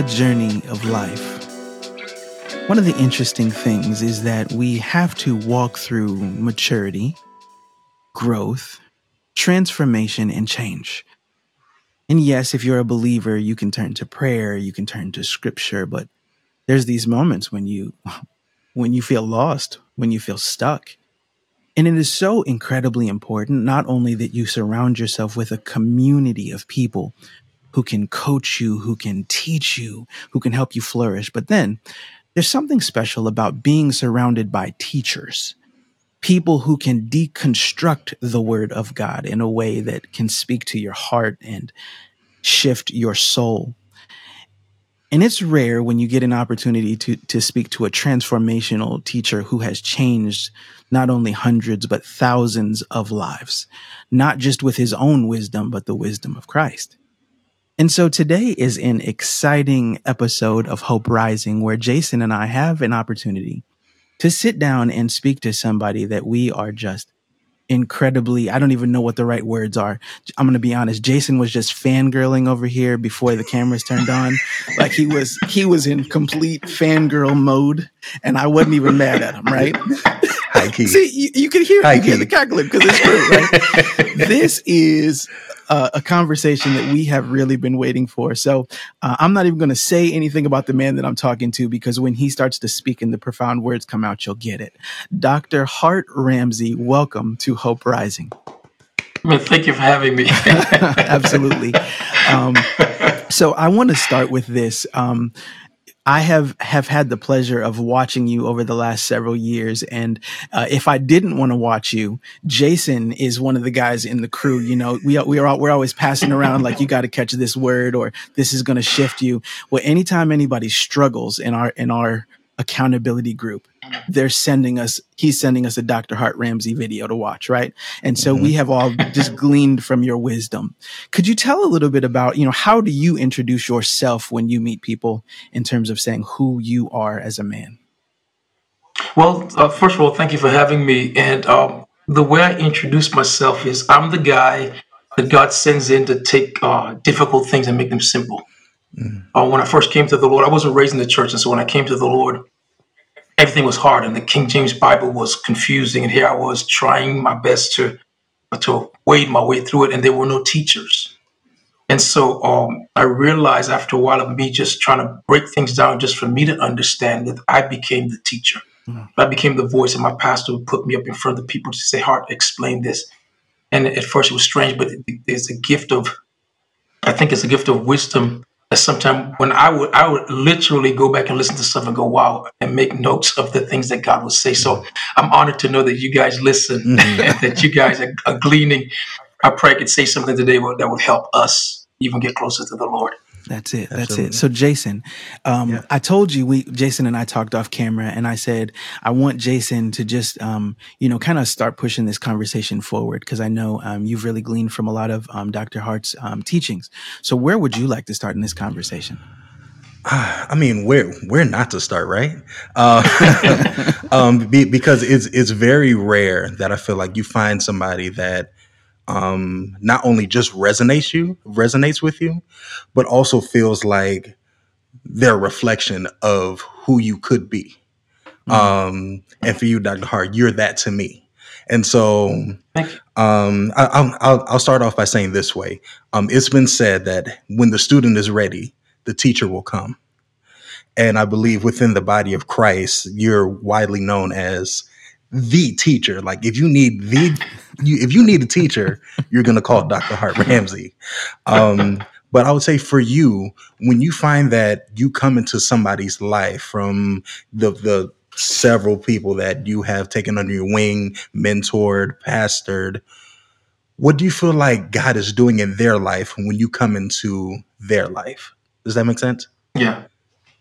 the journey of life, one of the interesting things is that we have to walk through maturity, growth, transformation, and change. And yes, if you're a believer, you can turn to prayer, you can turn to scripture, but there's these moments when you when you feel lost, when you feel stuck. And it is so incredibly important not only that you surround yourself with a community of people who can coach you, who can teach you, who can help you flourish, but then there's something special about being surrounded by teachers, people who can deconstruct the word of God in a way that can speak to your heart and shift your soul. And it's rare when you get an opportunity to, to speak to a transformational teacher who has changed not only hundreds, but thousands of lives, not just with his own wisdom, but the wisdom of Christ. And so today is an exciting episode of Hope Rising where Jason and I have an opportunity to sit down and speak to somebody that we are just incredibly, I don't even know what the right words are. I'm going to be honest. Jason was just fangirling over here before the cameras turned on. like he was, he was in complete fangirl mode and I wasn't even mad at him, right? Hi, Keith. See, you, you can hear, Hi, you hear the cackling because it's true, right? this is uh, a conversation that we have really been waiting for. So uh, I'm not even going to say anything about the man that I'm talking to because when he starts to speak and the profound words come out, you'll get it. Dr. Hart Ramsey, welcome to Hope Rising. Well, thank you for having me. Absolutely. Um, so I want to start with this. Um, I have have had the pleasure of watching you over the last several years, and uh, if I didn't want to watch you, Jason is one of the guys in the crew. You know, we we are we're always passing around like you got to catch this word or this is going to shift you. Well, anytime anybody struggles in our in our accountability group, they're sending us he's sending us a dr hart ramsey video to watch right? And so mm-hmm. we have all just gleaned from your wisdom. Could you tell a little bit about you know how do you introduce yourself when you meet people in terms of saying who you are as a man? Well uh, first of all thank you for having me. And um, the way i introduce myself is i'm the guy that god sends in to take uh, difficult things and make them simple mm. uh, when i first came to the lord i wasn't raised in the church and so when i came to the lord everything was hard and the King James Bible was confusing. And here I was trying my best to to wade my way through it, and there were no teachers. And so um, I realized after a while of me just trying to break things down just for me to understand that I became the teacher. Mm. I became the voice, and my pastor would put me up in front of the people to say, Hart, explain this. And at first it was strange, but it's a gift of, I think it's a gift of wisdom sometimes when I would I would literally go back and listen to stuff and go wow and make notes of the things that God would say. So I'm honored to know that you guys listen mm-hmm. and that you guys are, are, gleaning. I pray I could say something today that would help us even get closer to the Lord. That's it. That's Absolutely. it. So Jason, um, yeah. I told you we Jason and I talked off camera, and I said I want Jason to just um, you know kind of start pushing this conversation forward because I know um, you've really gleaned from a lot of um, Dr. Hart's um, teachings. So where would you like to start in this conversation? I mean, where where not to start, right? Uh, um, be, because it's it's very rare that I feel like you find somebody that um, not only just resonates you resonates with you, but also feels like their reflection of who you could be. Mm-hmm. Um, and for you, Dr. Hart, you're that to me. And so, um, I, will I'll start off by saying this way: um, It's been said that when the student is ready, the teacher will come. And I believe within the body of Christ, you're widely known as the teacher. Like if you need the you, if you need a teacher, you're gonna call Dr. Hart Ramsey. Um, but I would say for you, when you find that you come into somebody's life from the the several people that you have taken under your wing, mentored, pastored, what do you feel like God is doing in their life when you come into their life? Does that make sense? Yeah.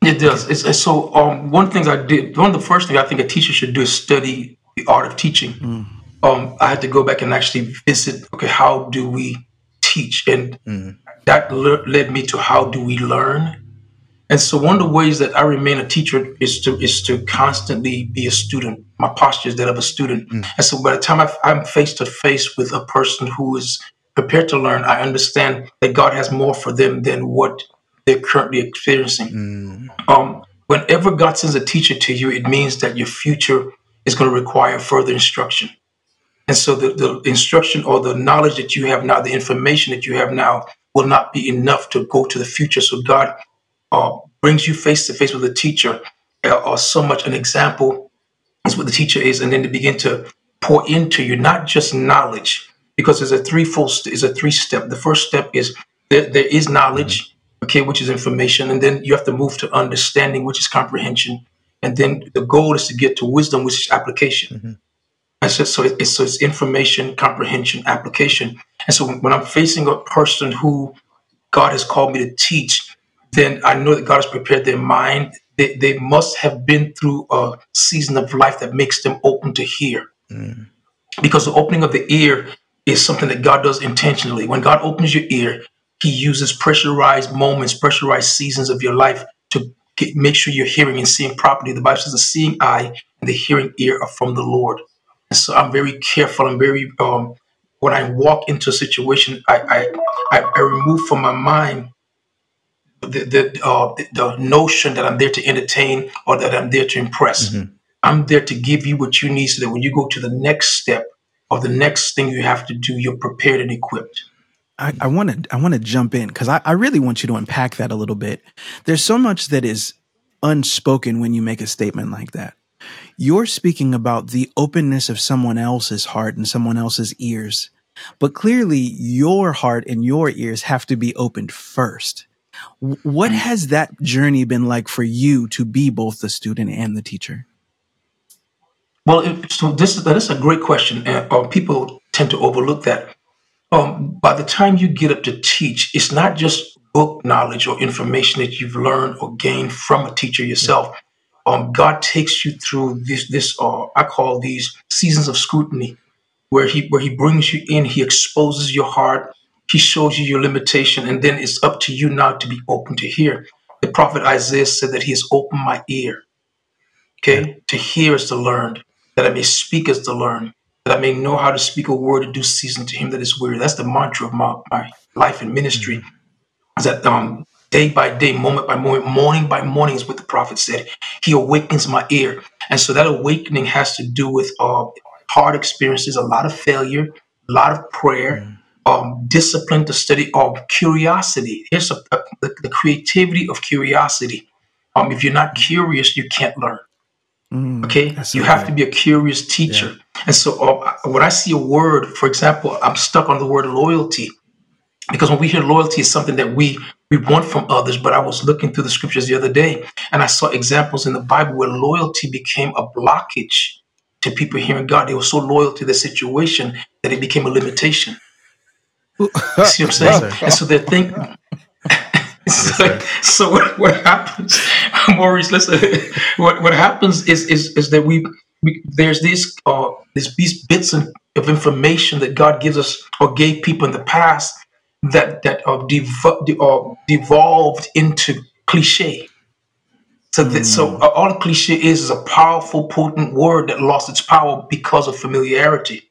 It does. It's, it's so um, one of the things I did, one of the first things I think a teacher should do is study the art of teaching. Mm. Um, I had to go back and actually visit. Okay, how do we teach? And mm. that le- led me to how do we learn. And so one of the ways that I remain a teacher is to is to constantly be a student. My posture is that of a student. Mm. And so by the time i am face to face with a person who is prepared to learn, I understand that God has more for them than what they're currently experiencing. Mm. Um, whenever God sends a teacher to you, it means that your future is going to require further instruction. And so the, the instruction or the knowledge that you have now, the information that you have now, will not be enough to go to the future. So God uh, brings you face to face with a teacher uh, or so much an example is what the teacher is, and then to begin to pour into you not just knowledge, because there's a threefold is a three step. The first step is there, there is knowledge, okay, which is information, and then you have to move to understanding, which is comprehension, and then the goal is to get to wisdom, which is application. Mm-hmm. And so, so it's so it's information, comprehension, application. And so when I'm facing a person who God has called me to teach, then I know that God has prepared their mind. They, they must have been through a season of life that makes them open to hear. Mm. Because the opening of the ear is something that God does intentionally. When God opens your ear, He uses pressurized moments, pressurized seasons of your life to get, make sure you're hearing and seeing properly. The Bible says the seeing eye and the hearing ear are from the Lord. And so I'm very careful. I'm very um, when I walk into a situation, I I, I, I remove from my mind the the, uh, the notion that I'm there to entertain or that I'm there to impress. Mm-hmm. I'm there to give you what you need so that when you go to the next step or the next thing you have to do, you're prepared and equipped. I want to I want to jump in because I, I really want you to unpack that a little bit. There's so much that is unspoken when you make a statement like that. You're speaking about the openness of someone else's heart and someone else's ears, but clearly your heart and your ears have to be opened first. What mm. has that journey been like for you to be both the student and the teacher? Well, so this that is a great question, and uh, people tend to overlook that. Um, by the time you get up to teach, it's not just book knowledge or information that you've learned or gained from a teacher yourself. Um, God takes you through this this uh, I call these seasons of scrutiny, where he where he brings you in, he exposes your heart, he shows you your limitation, and then it's up to you now to be open to hear. The prophet Isaiah said that he has opened my ear. Okay, to hear is to learn that I may speak as to learn, that I may know how to speak a word to do season to him that is weary. That's the mantra of my, my life and ministry. Mm-hmm. Is that um, day by day, moment by moment, morning by morning is what the prophet said. He awakens my ear. And so that awakening has to do with uh, hard experiences, a lot of failure, a lot of prayer, mm. um, discipline to study, or um, curiosity. Here's a, a, the, the, creativity of curiosity. Um, if you're not curious, you can't learn. Mm, okay, you have to be a curious teacher. Yeah. And so uh, when I see a word, for example, I'm stuck on the word loyalty because when we hear loyalty is something that we we want from others. But I was looking through the scriptures the other day and I saw examples in the Bible where loyalty became a blockage to people hearing God. They were so loyal to the situation that it became a limitation. see what I'm saying? And so they're thinking. so, so what, what, happens, Maurice? Listen, what what happens is is is that we, we there's these uh these, these bits of information that God gives us or gave people in the past that that are, dev- are devolved into cliche. So, that, mm. so hmm. all cliche is is a powerful, potent word that lost its power because of familiarity.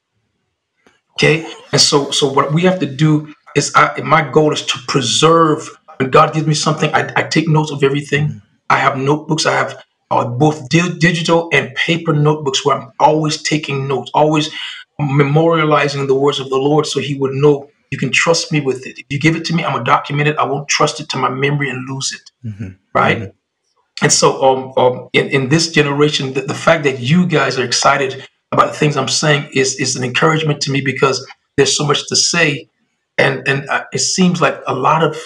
Okay, and so so what we have to do is, I, my goal is to preserve when God gives me something, I, I take notes of everything. Mm. I have notebooks. I have uh, both di- digital and paper notebooks where I'm always taking notes, always memorializing the words of the Lord so He would know you can trust me with it. If you give it to me, I'm going to document it. I won't trust it to my memory and lose it. Mm-hmm. Right. Mm-hmm. And so, um, um, in, in this generation, the, the fact that you guys are excited about the things I'm saying is, is an encouragement to me because there's so much to say. And, and uh, it seems like a lot of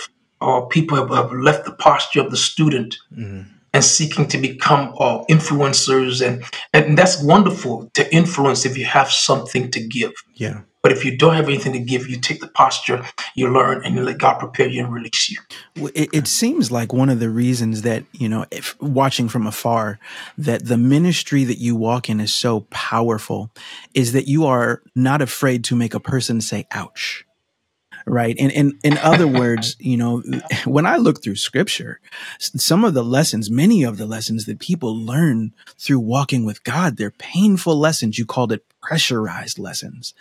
or people have, have left the posture of the student mm-hmm. and seeking to become uh, influencers. And and that's wonderful to influence if you have something to give. Yeah. But if you don't have anything to give you take the posture you learn and you let god prepare you and release you. It, it seems like one of the reasons that you know if watching from afar that the ministry that you walk in is so powerful is that you are not afraid to make a person say ouch right? And in in other words, you know, when I look through scripture, some of the lessons, many of the lessons that people learn through walking with God, they're painful lessons. You called it pressurized lessons.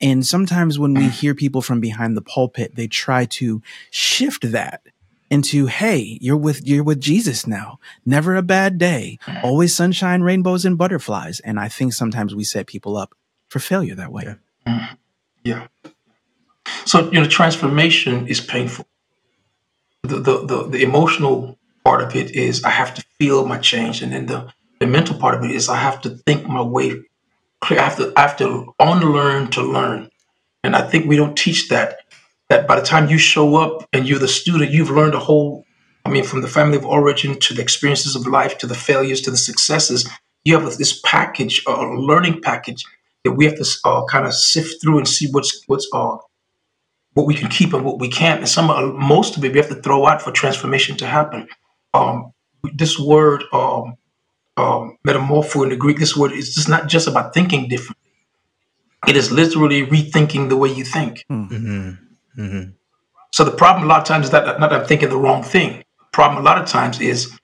And sometimes when we hear people from behind the pulpit, they try to shift that into hey you're with you're with jesus now never a bad day always sunshine rainbows and butterflies and i think sometimes we set people up for failure that way yeah. Mm-hmm. yeah. So you know, transformation is painful. The, the the the emotional part of it is I have to feel my change, and then the the mental part of it is I have to think my way clear. I have to I have to unlearn to learn, and I think we don't teach that. That by the time you show up and you're the student, you've learned a whole. I mean, from the family of origin to the experiences of life to the failures to the successes, you have this package, a learning package that we have to uh, kind of sift through and see what's what's uh, what we can keep and what we can't. And some, uh, most of it, we have to throw out for transformation to happen. Um, this word, um, um, metamorpho in the Greek, this word is just not just about thinking different. It is literally rethinking the way you think. Mm-hmm. Mm-hmm. So the problem a lot of times is that not that I'm thinking the wrong thing. The problem a lot of times is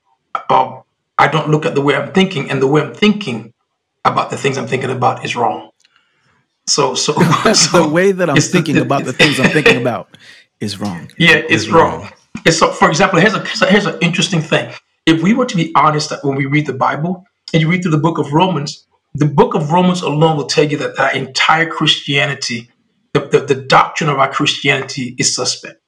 uh, I don't look at the way I'm thinking, and the way I'm thinking about the things I'm thinking about is wrong. So, so, so the way that I'm thinking about the things I'm thinking about is wrong. Yeah, it's, wrong. wrong. It's so, for example, here's a here's an interesting thing. If we were to be honest, that when we read the Bible and you read through the book of Romans, the book of Romans alone will tell you that our entire Christianity, the, the, the doctrine of our Christianity, is suspect.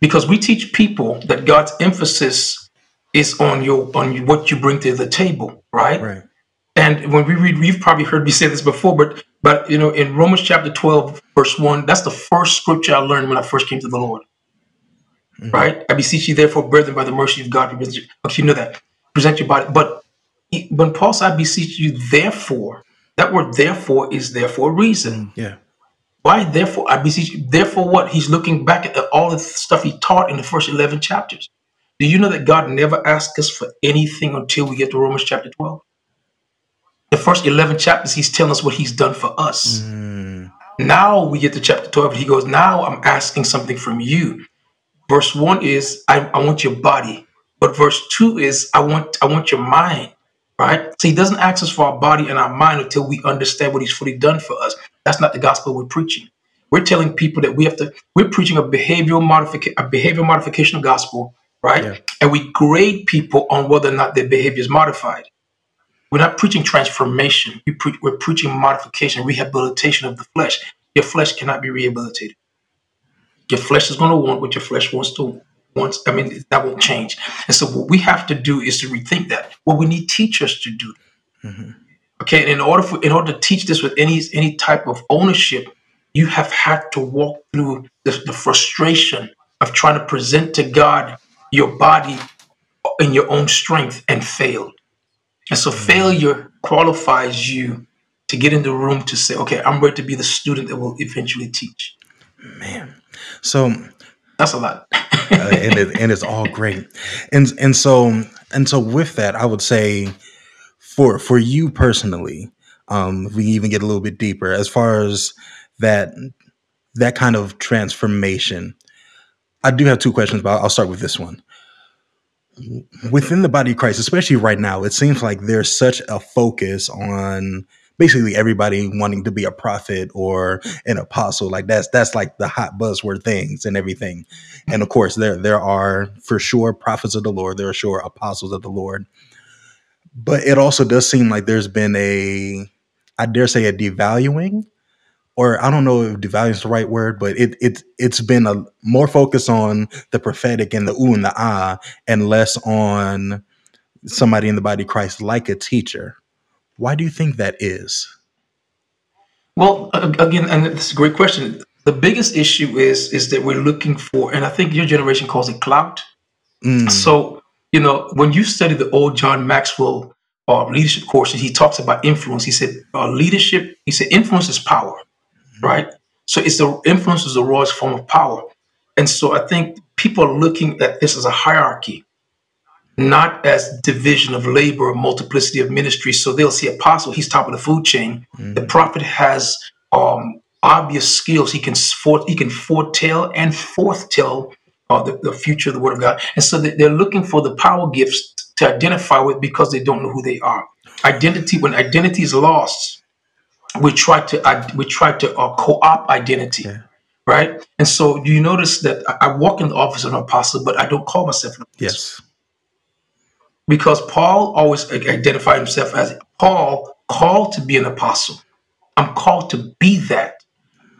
Because we teach people that God's emphasis is on your on what you bring to the table, right? Right. And when we read, you've probably heard me say this before, but but you know, in Romans chapter 12, verse 1, that's the first scripture I learned when I first came to the Lord. Mm-hmm. Right? I beseech you, therefore, brethren, by the mercy of God, okay, you know that. Present your body. But when Paul said, I beseech you, therefore, that word therefore is there for a reason. Mm, yeah. Why therefore? I beseech you. Therefore, what? He's looking back at all the stuff he taught in the first 11 chapters. Do you know that God never asks us for anything until we get to Romans chapter 12? The first 11 chapters, he's telling us what he's done for us. Mm. Now we get to chapter 12, and he goes, Now I'm asking something from you. Verse 1 is, I, I want your body. But verse 2 is, I want, I want your mind. Right? So he doesn't ask us for our body and our mind until we understand what he's fully done for us. That's not the gospel we're preaching. We're telling people that we have to, we're preaching a behavioral modification, a behavior modification gospel, right? Yeah. And we grade people on whether or not their behavior is modified. We're not preaching transformation. We pre- we're preaching modification, rehabilitation of the flesh. Your flesh cannot be rehabilitated. Your flesh is going to want what your flesh wants to want. I mean, that won't change. And so, what we have to do is to rethink that. Well, we need teachers to do. Mm-hmm. Okay, and in order for in order to teach this with any any type of ownership, you have had to walk through the, the frustration of trying to present to God your body in your own strength and failed. And so failure qualifies you to get in the room to say, okay, I'm ready to be the student that will eventually teach. Man. So that's a lot. uh, and, it, and it's all great. And and so and so with that, I would say for for you personally, um, if we can even get a little bit deeper, as far as that that kind of transformation, I do have two questions, but I'll start with this one within the body of Christ, especially right now, it seems like there's such a focus on basically everybody wanting to be a prophet or an apostle. Like that's that's like the hot buzzword things and everything. And of course, there there are for sure prophets of the Lord. There are sure apostles of the Lord. But it also does seem like there's been a, I dare say, a devaluing or I don't know if devalue is the right word, but it it it's been a more focus on the prophetic and the ooh and the ah, and less on somebody in the body of Christ like a teacher. Why do you think that is? Well, again, and it's a great question. The biggest issue is is that we're looking for, and I think your generation calls it clout. Mm. So you know, when you study the old John Maxwell uh, leadership courses, he talks about influence. He said uh, leadership. He said influence is power right? So it's the influence is the rawest form of power. And so I think people are looking at this as a hierarchy, not as division of labor or multiplicity of ministries. So they'll see apostle, he's top of the food chain. Mm-hmm. The prophet has um, obvious skills. He can fore, he can foretell and forthtell uh, the, the future of the word of God. And so they're looking for the power gifts to identify with because they don't know who they are. Identity, when identity is lost, we try to uh, we try to uh, co-opt identity. Yeah. right? And so do you notice that I, I walk in the office of an apostle, but I don't call myself an apostle. Yes. Because Paul always identified himself as Paul called to be an apostle. I'm called to be that.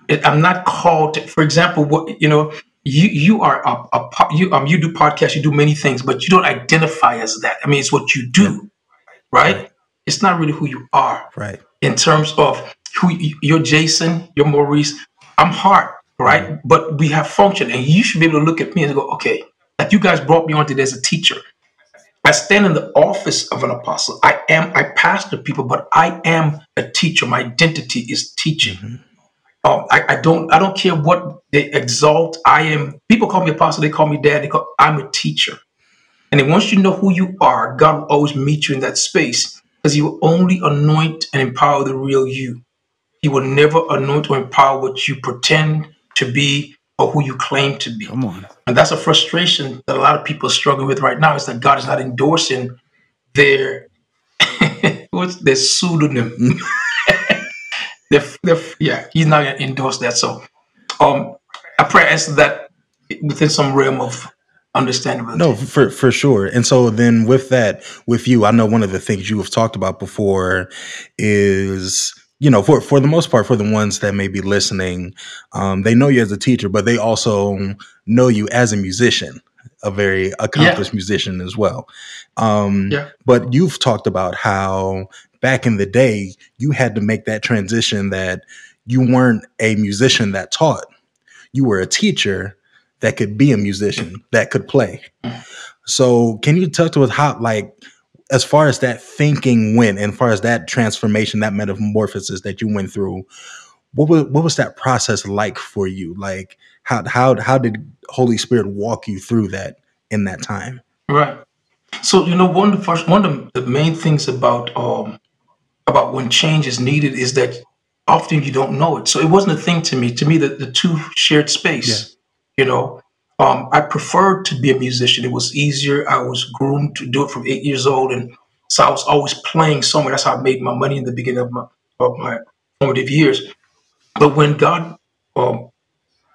I'm not called to, for example, what you know, you you are a, a you um you do podcasts, you do many things, but you don't identify as that. I mean, it's what you do, right? right. It's not really who you are, right? In terms of who you're, Jason, you're Maurice. I'm Hart, right? Mm-hmm. But we have function, and you should be able to look at me and go, okay, like you guys brought me on today as a teacher. I stand in the office of an apostle. I am, I pastor people, but I am a teacher. My identity is teaching. Mm-hmm. Um, I, I, don't, I don't care what they exalt. I am. People call me apostle. They call me dad. They call, I'm a teacher. And then once you know who you are, God will always meet you in that space because He will only anoint and empower the real you. He will never anoint or empower what you pretend to be or who you claim to be. Come on. And that's a frustration that a lot of people are struggling with right now is that God is not endorsing their what's their pseudonym. they're, they're, yeah, he's not gonna endorse that. So um I pray I answer that within some realm of understanding. No, for for sure. And so then with that, with you, I know one of the things you have talked about before is you know, for for the most part, for the ones that may be listening, um, they know you as a teacher, but they also know you as a musician, a very accomplished yeah. musician as well. Um, yeah. But you've talked about how back in the day you had to make that transition that you weren't a musician that taught, you were a teacher that could be a musician that could play. So, can you talk to us how like as far as that thinking went, and as far as that transformation, that metamorphosis that you went through, what was what was that process like for you? Like how how how did Holy Spirit walk you through that in that time? Right. So you know one of the first one of the main things about um about when change is needed is that often you don't know it. So it wasn't a thing to me. To me, the, the two shared space. Yeah. You know, um, I preferred to be a musician. It was easier. I was groomed to do it from eight years old, and so I was always playing somewhere. That's how I made my money in the beginning of my of my formative years. But when God um,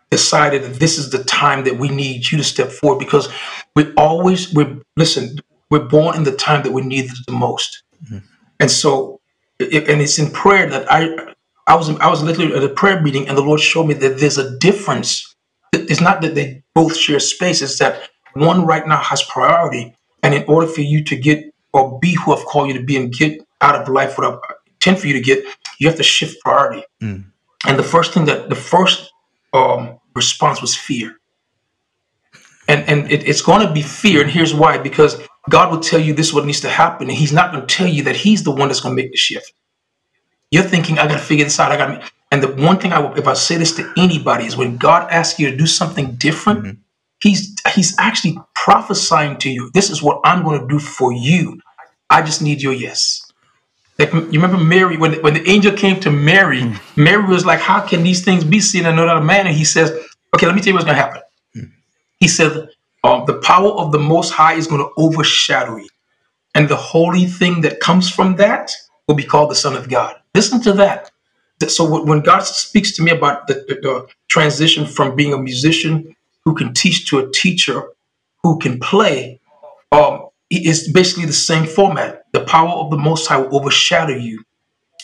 decided that this is the time that we need you to step forward, because we always we listen. We're born in the time that we need it the most, mm-hmm. and so it, and it's in prayer that I I was I was literally at a prayer meeting, and the Lord showed me that there's a difference it's not that they both share space, it's that one right now has priority. And in order for you to get or be who I've called you to be and get out of life what I intend for you to get, you have to shift priority. Mm. And the first thing that the first um, response was fear. And and it, it's going to be fear. And here's why because God will tell you this is what needs to happen. And He's not going to tell you that He's the one that's going to make the shift. You're thinking, I got to figure this out. I got to. And the one thing I, if I say this to anybody, is when God asks you to do something different, mm-hmm. He's He's actually prophesying to you. This is what I'm going to do for you. I just need your yes. Like you remember Mary when when the angel came to Mary, mm-hmm. Mary was like, "How can these things be seen and not a man?" And he says, "Okay, let me tell you what's going to happen." Mm-hmm. He said, um, "The power of the Most High is going to overshadow you, and the holy thing that comes from that will be called the Son of God." Listen to that so when God speaks to me about the, the, the, transition from being a musician who can teach to a teacher who can play, um, it's basically the same format. The power of the Most High will overshadow you,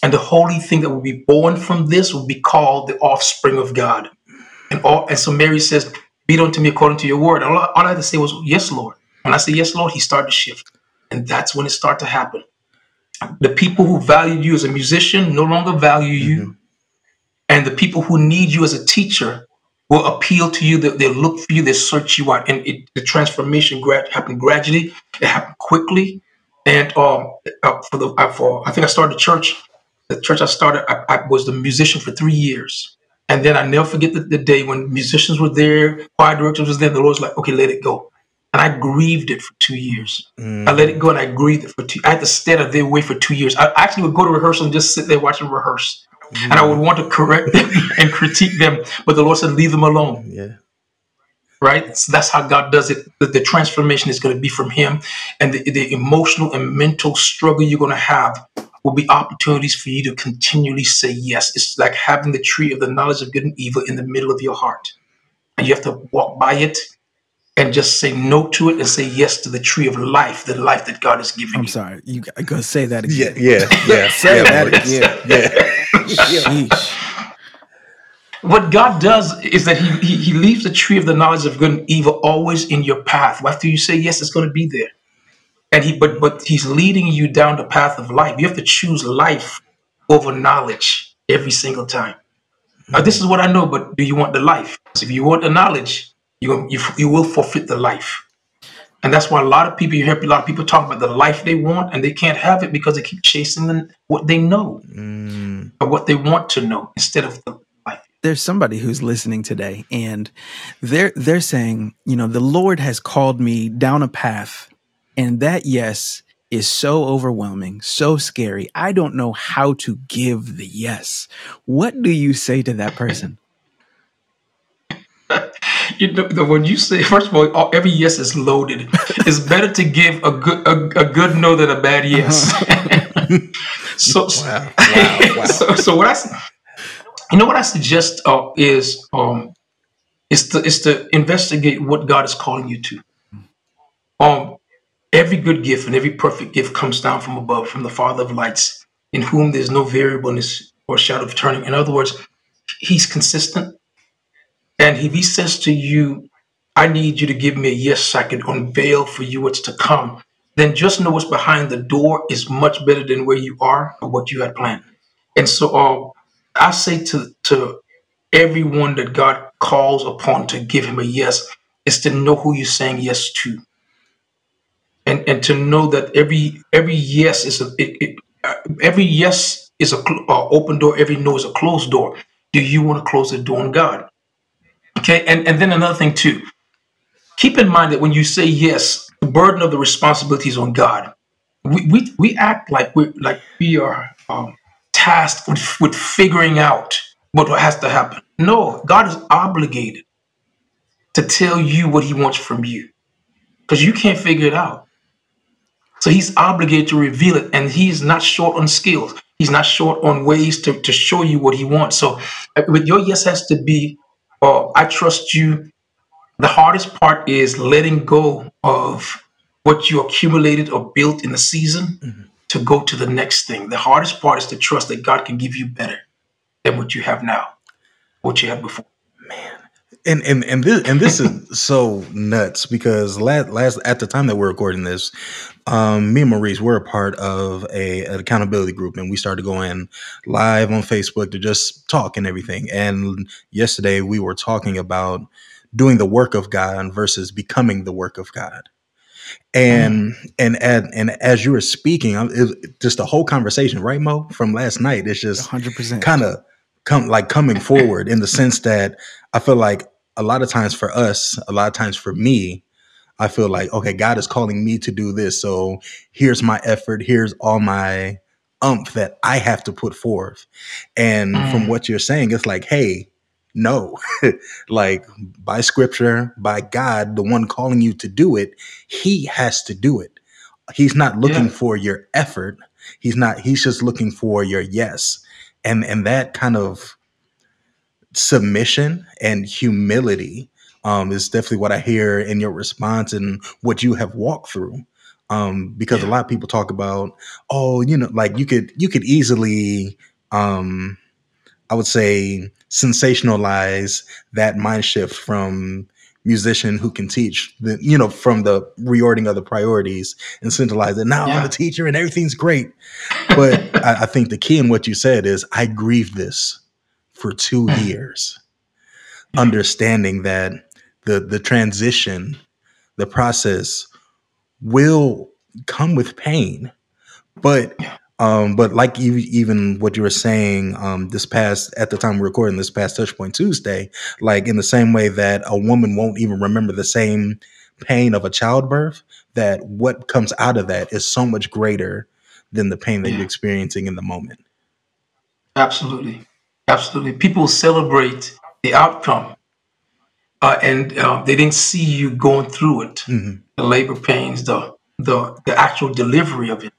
and the holy thing that will be born from this will be called the offspring of God. And all, and so Mary says, "Be unto me according to your word." All, all I had to say was, "Yes, Lord." When I say yes, Lord, He started to shift, and that's when it started to happen the people who valued you as a musician no longer value you. Mm-hmm. And the people who need you as a teacher will appeal to you. They, they look for you. They search you out. And it, the transformation grad, happened gradually. It happened quickly. And um, uh, for the uh, for I think I started a church. The church I started, I, I, was the musician for three years. And then I never forget the, the day when musicians were there, choir directors was there. The Lord's like, okay, let it go and I grieved it for two years. Mm. I let it go and I grieved it for two. I had to out of their way for two years. I actually would go to rehearsal and just sit there watching rehearse, mm. and I would want to correct them and critique them, but the Lord said, "Leave them alone." Yeah. Right. So that's how God does it. The, the transformation is going to be from Him, and the, the emotional and mental struggle you're going to have will be opportunities for you to continually say yes. It's like having the tree of the knowledge of good and evil in the middle of your heart. And you have to walk by it and just say no to it and say yes to the tree of life, the life that God has given I'm you. sorry. You gotta say that Yeah, again. yeah, yeah. Say yeah, that again. Yeah. Sheesh. What God does is that he, he, he leaves the tree of the knowledge of good and evil always in your path. After you say yes, it's going to be there. And he but but he's leading you down the path of life. You have to choose life over knowledge every single time. Now, this is what I know, but do you want the life? 'Cause if you want the knowledge, you, you you will forfeit the life. And that's why a lot of people you hear a lot of people talk about the life they want and they can't have it because they keep chasing the, what they know Mm, or what they want to know instead of the life. There's somebody who's listening today and they're they're saying, you know, the Lord has called me down a path and that yes is so overwhelming, so scary. I don't know how to give the yes. What do you say to that person? You know, the- when you say, first of all, every yes is loaded. It's better to give a good a, a good no than a bad yes. so, wow, wow, wow. so, so what I, you know, what I suggest uh, is um, is to is to investigate what God is calling you to. Um, every good gift and every perfect gift comes down from above, from the Father of lights, in whom there's no variableness or shadow of turning. In other words, He's consistent. And if he says to you, I need you to give me a yes I can unveil for you what's to come, then just know what's behind the door is much better than where you are or what you had planned. And so uh, I say to, to everyone that God calls upon to give him a yes is to know who you're saying yes to. And, and to know that every every yes is a it, it, uh, every yes is a cl- uh, open door every no is a closed door do you want to close the door on god Okay, and, and then another thing too. Keep in mind that when you say yes, the burden of the responsibility is on God. We we, we act like we like we are um, tasked with, with figuring out what has to happen. No, God is obligated to tell you what He wants from you because you can't figure it out. So He's obligated to reveal it, and He's not short on skills. He's not short on ways to, to show you what He wants. So, uh, with your yes has to be, uh, I trust you the hardest part is letting go of what you accumulated or built in the season to go to the next thing. The hardest part is to trust that God can give you better than what you have now, what you had before. And and and this and this is so nuts because last last at the time that we're recording this, um, me and Maurice we're a part of a an accountability group, and we started going live on Facebook to just talk and everything. And yesterday we were talking about doing the work of God versus becoming the work of God. And and and, and as you were speaking, it, just the whole conversation, right, Mo, from last night. It's just 100%. kind of come like coming forward in the sense that I feel like a lot of times for us, a lot of times for me, I feel like okay, God is calling me to do this, so here's my effort, here's all my umph that I have to put forth. And from Mm. what you're saying, it's like, hey, no, like by scripture, by God, the one calling you to do it, He has to do it. He's not looking Yeah. for your effort. He's not. He's just looking for your yes and and that kind of submission and humility um, is definitely what I hear in your response and what you have walked through. Um, because a lot of people talk about, oh, you know, like you could you could easily, um, I would say, sensationalize that mind shift from musician who can teach the you know from the reordering of the priorities and centralize it. Now i'm a teacher and everything's great. But I, I think the key in what you said is I grieve this for two Mm. years, understanding that the the transition, the process will come with pain, but um, but like you, even what you were saying um, this past at the time we're recording this past Touchpoint Tuesday, like in the same way that a woman won't even remember the same pain of a childbirth, that what comes out of that is so much greater than the pain that Yeah. you're experiencing in the moment. Absolutely. Absolutely. People celebrate the outcome uh, and uh, they didn't see you going through it Mhm. the labor pains, the, the, the actual delivery of it.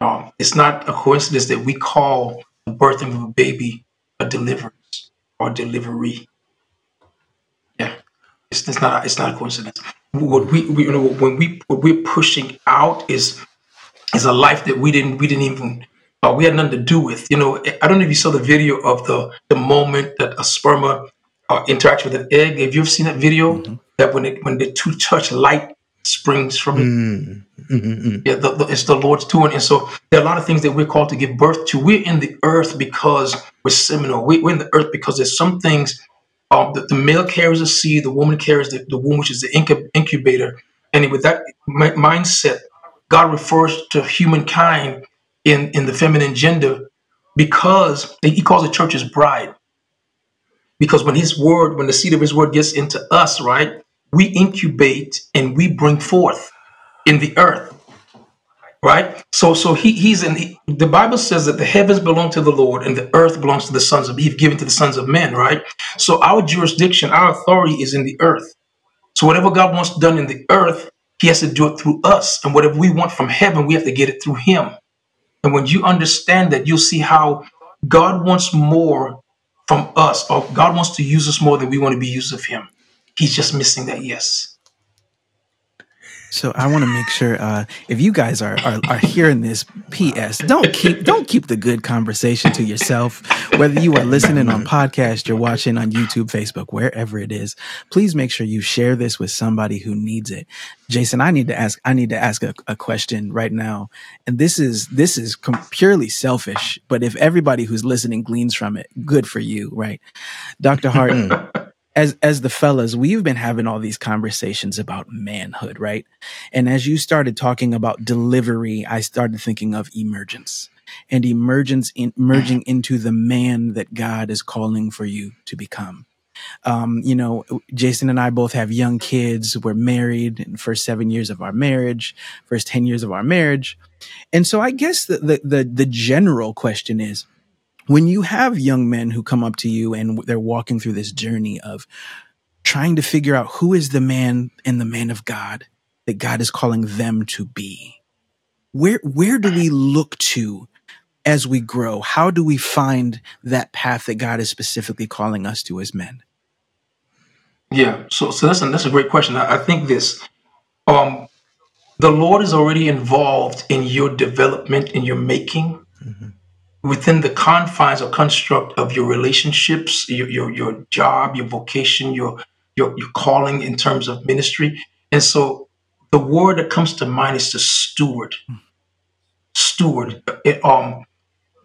Um, it's not a coincidence that we call the birthing of a baby a deliverance or delivery. Yeah, it's, it's not. It's not a coincidence. What we, we you know when we what we're pushing out is is a life that we didn't we didn't even uh, we had nothing to do with. You know, I don't know if you saw the video of the the moment that a sperma uh, interacts with an egg. Have you ever seen that video? Mm-hmm. That when it when the two touch, light springs from it. Mm-hmm. Mm-hmm. Yeah, the, the, it's the Lord's doing, and so there are a lot of things that we're called to give birth to. We're in the earth because we're seminal. We, are in the earth because there's some things. Um, the, the male carries the seed, the woman carries the, the womb, which is the incub- incubator. And with that m- mindset, God refers to humankind in, in the feminine gender because he calls the church his bride. Because when his word, when the seed of his word gets into us, right, we incubate and we bring forth in the earth. Right? So so he he's in the, the Bible says that the heavens belong to the Lord and the earth belongs to the sons of he's given to the sons of men, right? So our jurisdiction, our authority is in the earth. So whatever God wants done in the earth, he has to do it through us. And whatever we want from heaven, we have to get it through him. And when you understand that, you'll see how God wants more from us, or God wants to use us more than we want to be used of him. He's just missing that yes. So I want to make sure uh, if you guys are, are, are hearing this, P.S. Don't keep don't keep the good conversation to yourself. Whether you are listening on podcast, you're watching on YouTube, Facebook, wherever it is, please make sure you share this with somebody who needs it. Jason, I need to ask I need to ask a, a question right now, and this is this is purely selfish. But if everybody who's listening gleans from it, good for you, right, Doctor Hart? As as the fellas, we've been having all these conversations about manhood, right? And as you started talking about delivery, I started thinking of emergence and emergence in, merging into the man that God is calling for you to become. Um, you know, Jason and I both have young kids. We're married in the first seven years of our marriage, first 10 years of our marriage. And so I guess the, the, the, the general question is, when you have young men who come up to you and they're walking through this journey of trying to figure out who is the man and the man of God that God is calling them to be, where where do we look to as we grow? How do we find that path that God is specifically calling us to as men? Yeah, so so that's a, that's a great question. I, I think this, um, the Lord is already involved in your development, in your making. Mm-hmm within the confines or construct of your relationships, your, your, your job, your vocation, your, your, your calling in terms of ministry. And so the word that comes to mind is to steward. Steward. It, um,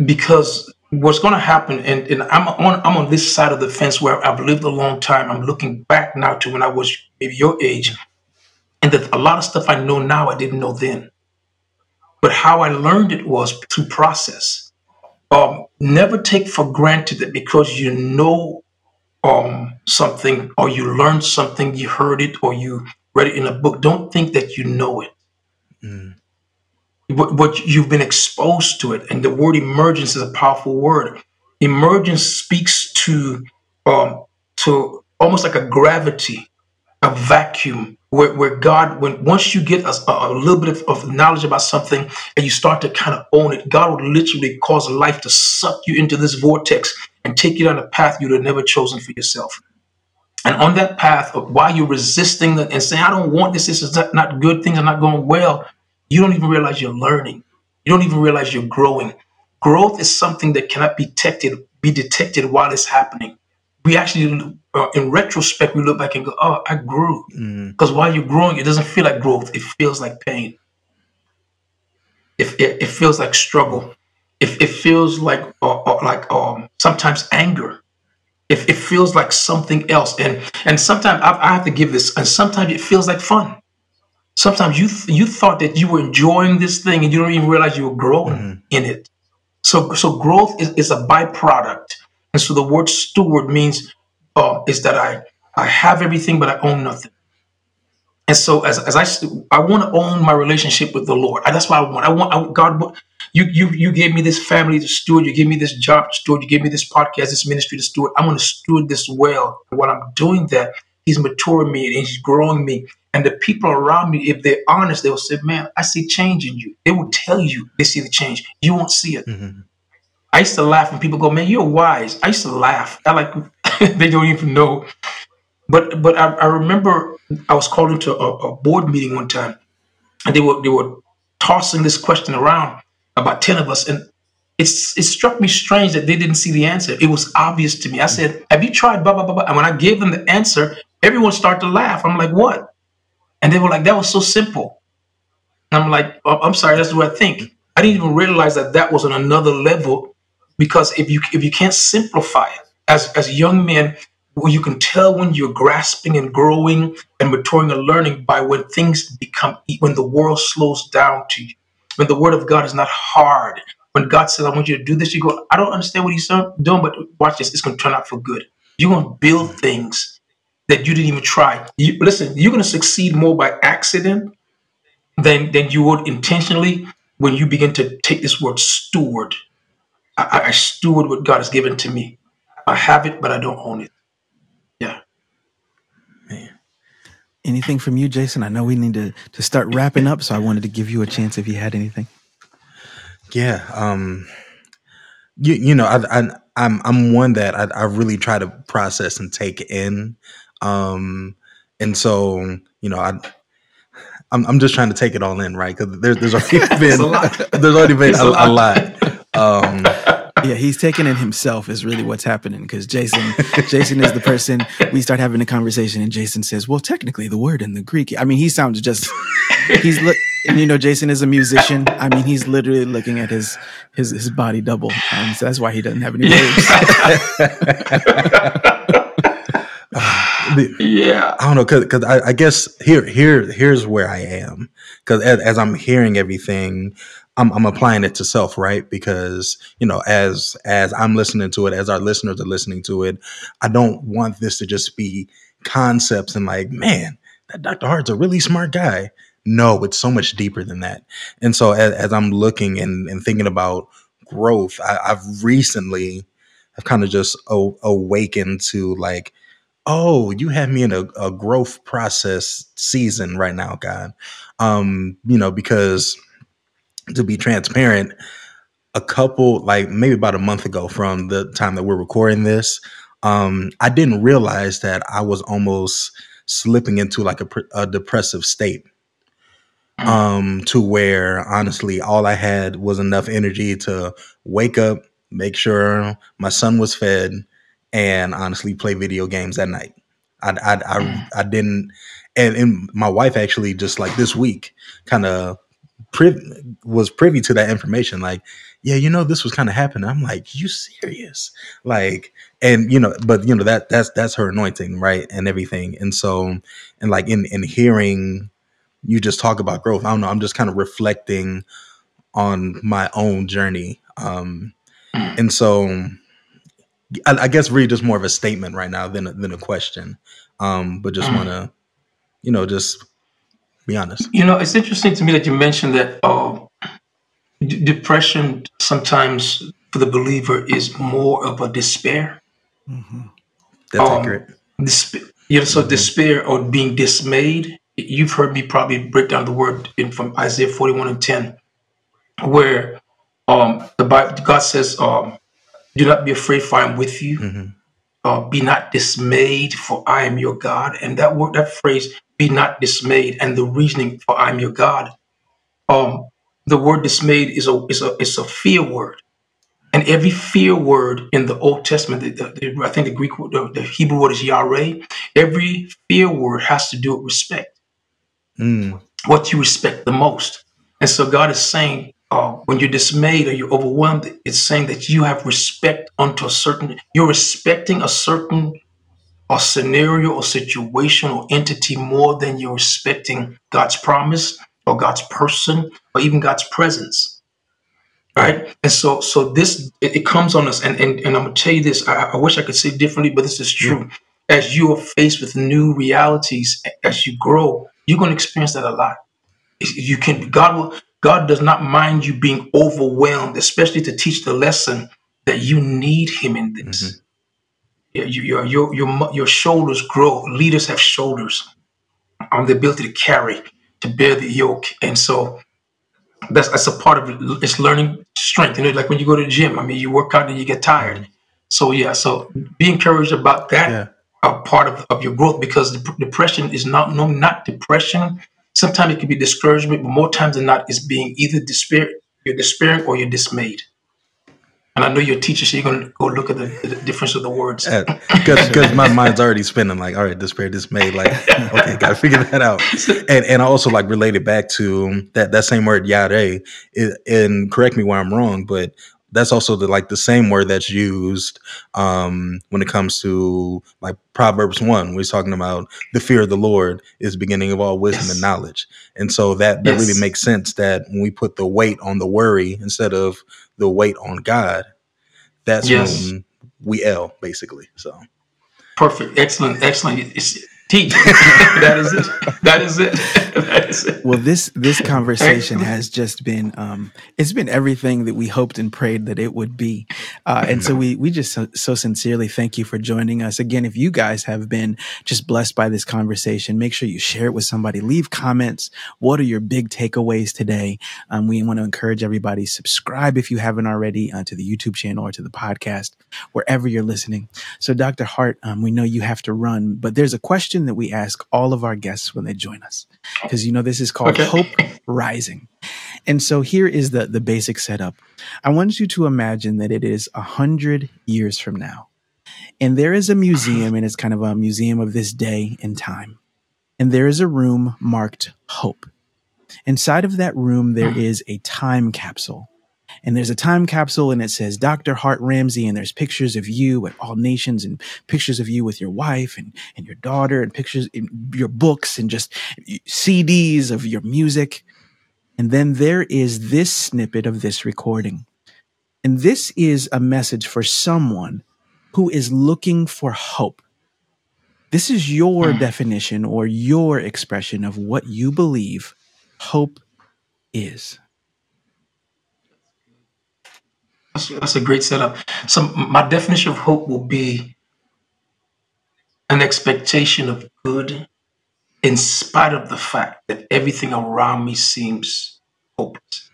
because what's going to happen, and, and I'm on I'm on this side of the fence where I've lived a long time. I'm looking back now to when I was maybe your age, and that a lot of stuff I know now I didn't know then. But how I learned it was through process um, never take for granted that because you know um, something or you learned something, you heard it or you read it in a book, don't think that you know it. Mm. But, but you've been exposed to it. And the word emergence is a powerful word. Emergence speaks to um, to almost like a gravity, a vacuum where, where God, when once you get a, a little bit of, of, knowledge about something and you start to kind of own it, God will literally cause life to suck you into this vortex and take you down a path you'd have never chosen for yourself. And on that path, of while you're resisting and saying, I don't want this, this is not, not good, things are not going well, you don't even realize you're learning. You don't even realize you're growing. Growth is something that cannot be detected, be detected while it's happening we actually, uh, in retrospect, we look back and go, "Oh, I grew." Because mm. while you're growing, it doesn't feel like growth; it feels like pain. If it, it, feels like struggle, if it feels like uh, uh, like um, sometimes anger, if it feels like something else, and and sometimes I, I, have to give this, and sometimes it feels like fun. Sometimes you th- you thought that you were enjoying this thing, and you don't even realize you were growing mm. in it. So so growth is, is a byproduct and so the word steward means uh, is that I I have everything, but I own nothing. And so as, as I I want to own my relationship with the Lord. That's what I want. I want I, God. You you you gave me this family to steward. You gave me this job to steward. You gave me this podcast, this ministry to steward. I'm going to steward this well. And while I'm doing that, He's maturing me and He's growing me. And the people around me, if they're honest, they'll say, "Man, I see change in you." They will tell you they see the change. You won't see it. Mm-hmm. I used to laugh when people go, "Man, you're wise." I used to laugh. I like they don't even know. But but I, I remember I was called into a, a board meeting one time, and they were they were tossing this question around about ten of us, and it's it struck me strange that they didn't see the answer. It was obvious to me. I said, "Have you tried blah blah blah?" blah? And when I gave them the answer, everyone started to laugh. I'm like, "What?" And they were like, "That was so simple." And I'm like, oh, "I'm sorry, that's what I think." I didn't even realize that that was on another level because if you if you can't simplify it as as young men, well, you can tell when you're grasping and growing and maturing and learning by when things become when the world slows down to you, when the word of God is not hard. When God says, "I want you to do this," you go, "I don't understand what He's doing, but watch this; it's going to turn out for good." You're going to build things that you didn't even try. You, listen, you're going to succeed more by accident than than you would intentionally when you begin to take this word steward. I, I steward what God has given to me. I have it, but I don't own it. Yeah. Man. Anything from you, Jason? I know we need to, to start wrapping up, so I wanted to give you a chance if you had anything. Yeah. Um, you, you know, I, I, I'm, I'm one that I, I really try to process and take in. Um, and so, you know, I, I'm, I'm just trying to take it all in, right? Because there's, there's already been, there's already been a, a lot. Um, yeah, he's taking it himself is really what's happening because Jason, Jason is the person we start having a conversation and Jason says, "Well, technically, the word in the Greek." I mean, he sounds just he's li- and you know Jason is a musician. I mean, he's literally looking at his his his body double, um, so that's why he doesn't have any words. yeah, I don't know because because I, I guess here here here's where I am because as, as I'm hearing everything, I'm, I'm applying it to self, right? Because you know, as as I'm listening to it, as our listeners are listening to it, I don't want this to just be concepts and like, man, that Dr. Hart's a really smart guy. No, it's so much deeper than that. And so as, as I'm looking and, and thinking about growth, I, I've recently I've kind of just o- awakened to like, oh, you have me in a, a growth process season right now, God. Um, you know, because to be transparent, a couple like maybe about a month ago from the time that we're recording this, um, I didn't realize that I was almost slipping into like a, a depressive state. Um, to where honestly, all I had was enough energy to wake up, make sure my son was fed, and honestly play video games at night. I I I, I didn't, and, and my wife actually just like this week kind of priv- was privy to that information. Like, yeah, you know, this was kind of happening. I'm like, you serious? Like, and you know, but you know that that's that's her anointing, right, and everything. And so, and like in in hearing you just talk about growth, I don't know. I'm just kind of reflecting on my own journey. Um, and so, I, I guess really just more of a statement right now than a, than a question. Um, but just want to, you know, just be honest. You know, it's interesting to me that you mentioned that uh, d- depression sometimes for the believer is more of a despair. Mm-hmm. That's um, accurate. Desp- you know, so mm-hmm. despair or being dismayed. You've heard me probably break down the word in from Isaiah 41 and 10, where um, the Bible, God says, um, "Do not be afraid, for I am with you." Mm-hmm. Uh, be not dismayed, for I am your God. And that word, that phrase, be not dismayed, and the reasoning for I'm your God. Um, the word dismayed is a is a is a fear word, and every fear word in the Old Testament, the, the, I think the Greek word, the, the, Hebrew word is yareh. Every fear word has to do with respect. Mm. What you respect the most, and so God is saying. Uh, when you're dismayed or you're overwhelmed, it's saying that you have respect unto a certain, you're respecting a certain or scenario or situation or entity more than you're respecting God's promise or God's person or even God's presence. Right. And so so this it, it comes on us and, and, and I'm gonna tell you this, I, I, wish I could say differently, but this is true. Yeah. As you are faced with new realities as you grow, you're gonna experience that a lot. You can God will God does not mind you being overwhelmed, especially to teach the lesson that you need him in this. Mm-hmm your your your your shoulders grow. Leaders have shoulders, um, the ability to carry, to bear the yoke, and so that's that's a part of it. It's learning strength. You know, like when you go to the gym. I mean, you work out and you get tired. So yeah, so be encouraged about that yeah. uh, part of, of your growth because depression is not no not depression. Sometimes it can be discouragement, but more times than not, it's being either despair, you're despairing or you're dismayed. And I know you're a teacher, so you're going to go look at the, the difference of the words. Because because my mind's already spinning. Like, all right, despair, dismay. Like, okay, got to figure that out. And and also like related back to that that same word yare. and correct me where I'm wrong, but that's also the like the same word that's used um, when it comes to like Proverbs one, where he's talking about the fear of the Lord is beginning of all wisdom yes. and knowledge. And so that that yes. really makes sense that when we put the weight on the worry instead of the weight on God, that's yes. when we L basically. So perfect, excellent, excellent. It's, teach. that is it. That is it. That is it. Well, this this conversation has just been um, it's been everything that we hoped and prayed that it would be, uh, and so we we just so, so, sincerely thank you for joining us again. If you guys have been just blessed by this conversation, make sure you share it with somebody. Leave comments. What are your big takeaways today? Um, we want to encourage everybody subscribe if you haven't already uh, to the YouTube channel or to the podcast wherever you're listening. So, Dr. Hart, um, we know you have to run, but there's a question question that we ask all of our guests when they join us, because you know this is called okay. Hope Rising. And so here is the the basic setup. I want you to imagine that it is a hundred years from now, and there is a museum, and it's kind of a museum of this day and time, and there is a room marked Hope. Inside of that room, there hmm. is a time capsule and there's a time capsule and it says Dr. Hart Ramsey and there's pictures of you at all nations and pictures of you with your wife and, and your daughter and pictures in your books and just CDs of your music. And then there is this snippet of this recording. And this is a message for someone who is looking for hope. This is your mm. definition or your expression of what you believe hope is. That's, that's a great setup. So my definition of hope will be an expectation of good in spite of the fact that everything around me seems hopeless.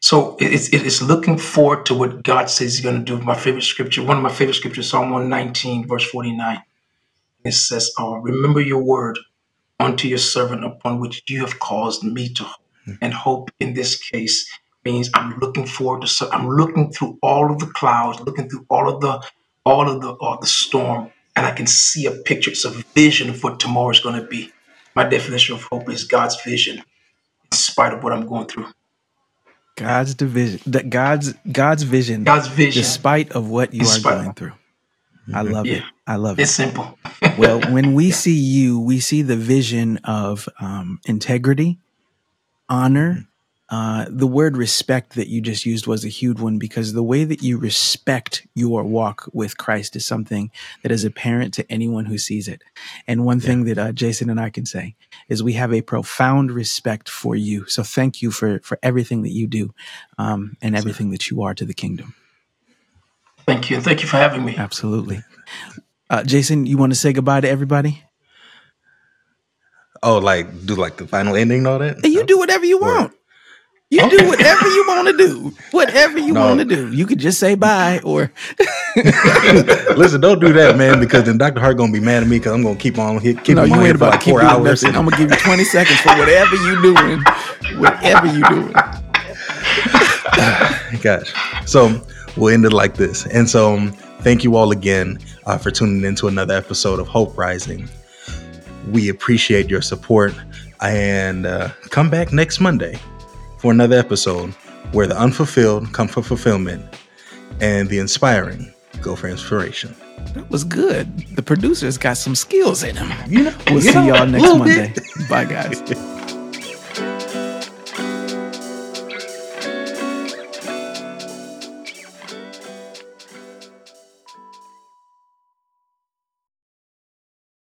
So it's, it's looking forward to what God says He's going to do. My favorite scripture, one of my favorite scriptures, Psalm 119, verse 49. It says, oh, Remember your word unto your servant upon which you have caused me to hope. Hmm. And hope in this case means I'm looking forward to. I'm looking through all of the clouds, looking through all of the all of the uh, the storm, and I can see a picture. It's a vision of what tomorrow is going to be. My definition of hope is God's vision, in spite of what I'm going through. God's division, that God's God's vision, God's vision, despite of what you are going through. I mm-hmm. love yeah. it. I love it's it. It's simple. well, when we yeah. see you, we see the vision of um, integrity, honor, uh, the word respect that you just used was a huge one because the way that you respect your walk with Christ is something that is apparent to anyone who sees it. And one yeah. thing that uh, Jason and I can say is we have a profound respect for you. So thank you for for everything that you do um, and everything that you are to the kingdom. Thank you. Thank you for having me. Absolutely. Uh, Jason, you want to say goodbye to everybody? Oh, like do like the final ending and all that? And you do whatever you want. You do whatever you want to do. Whatever you no. want to do. You could just say bye or listen. Don't do that, man, because then Dr. Hart gonna be mad at me because I'm gonna keep on hit, keep no, you ain't about to four hours. And- I'm gonna give you 20 seconds for whatever you doing. Whatever you doing. Gosh. So we'll end it like this. And so thank you all again uh, for tuning into another episode of Hope Rising. We appreciate your support and uh, come back next Monday for another episode where the unfulfilled come for fulfillment and the inspiring go for inspiration. That was good. The producers got some skills in them. You know, we'll see y'all next Monday. Bye, guys.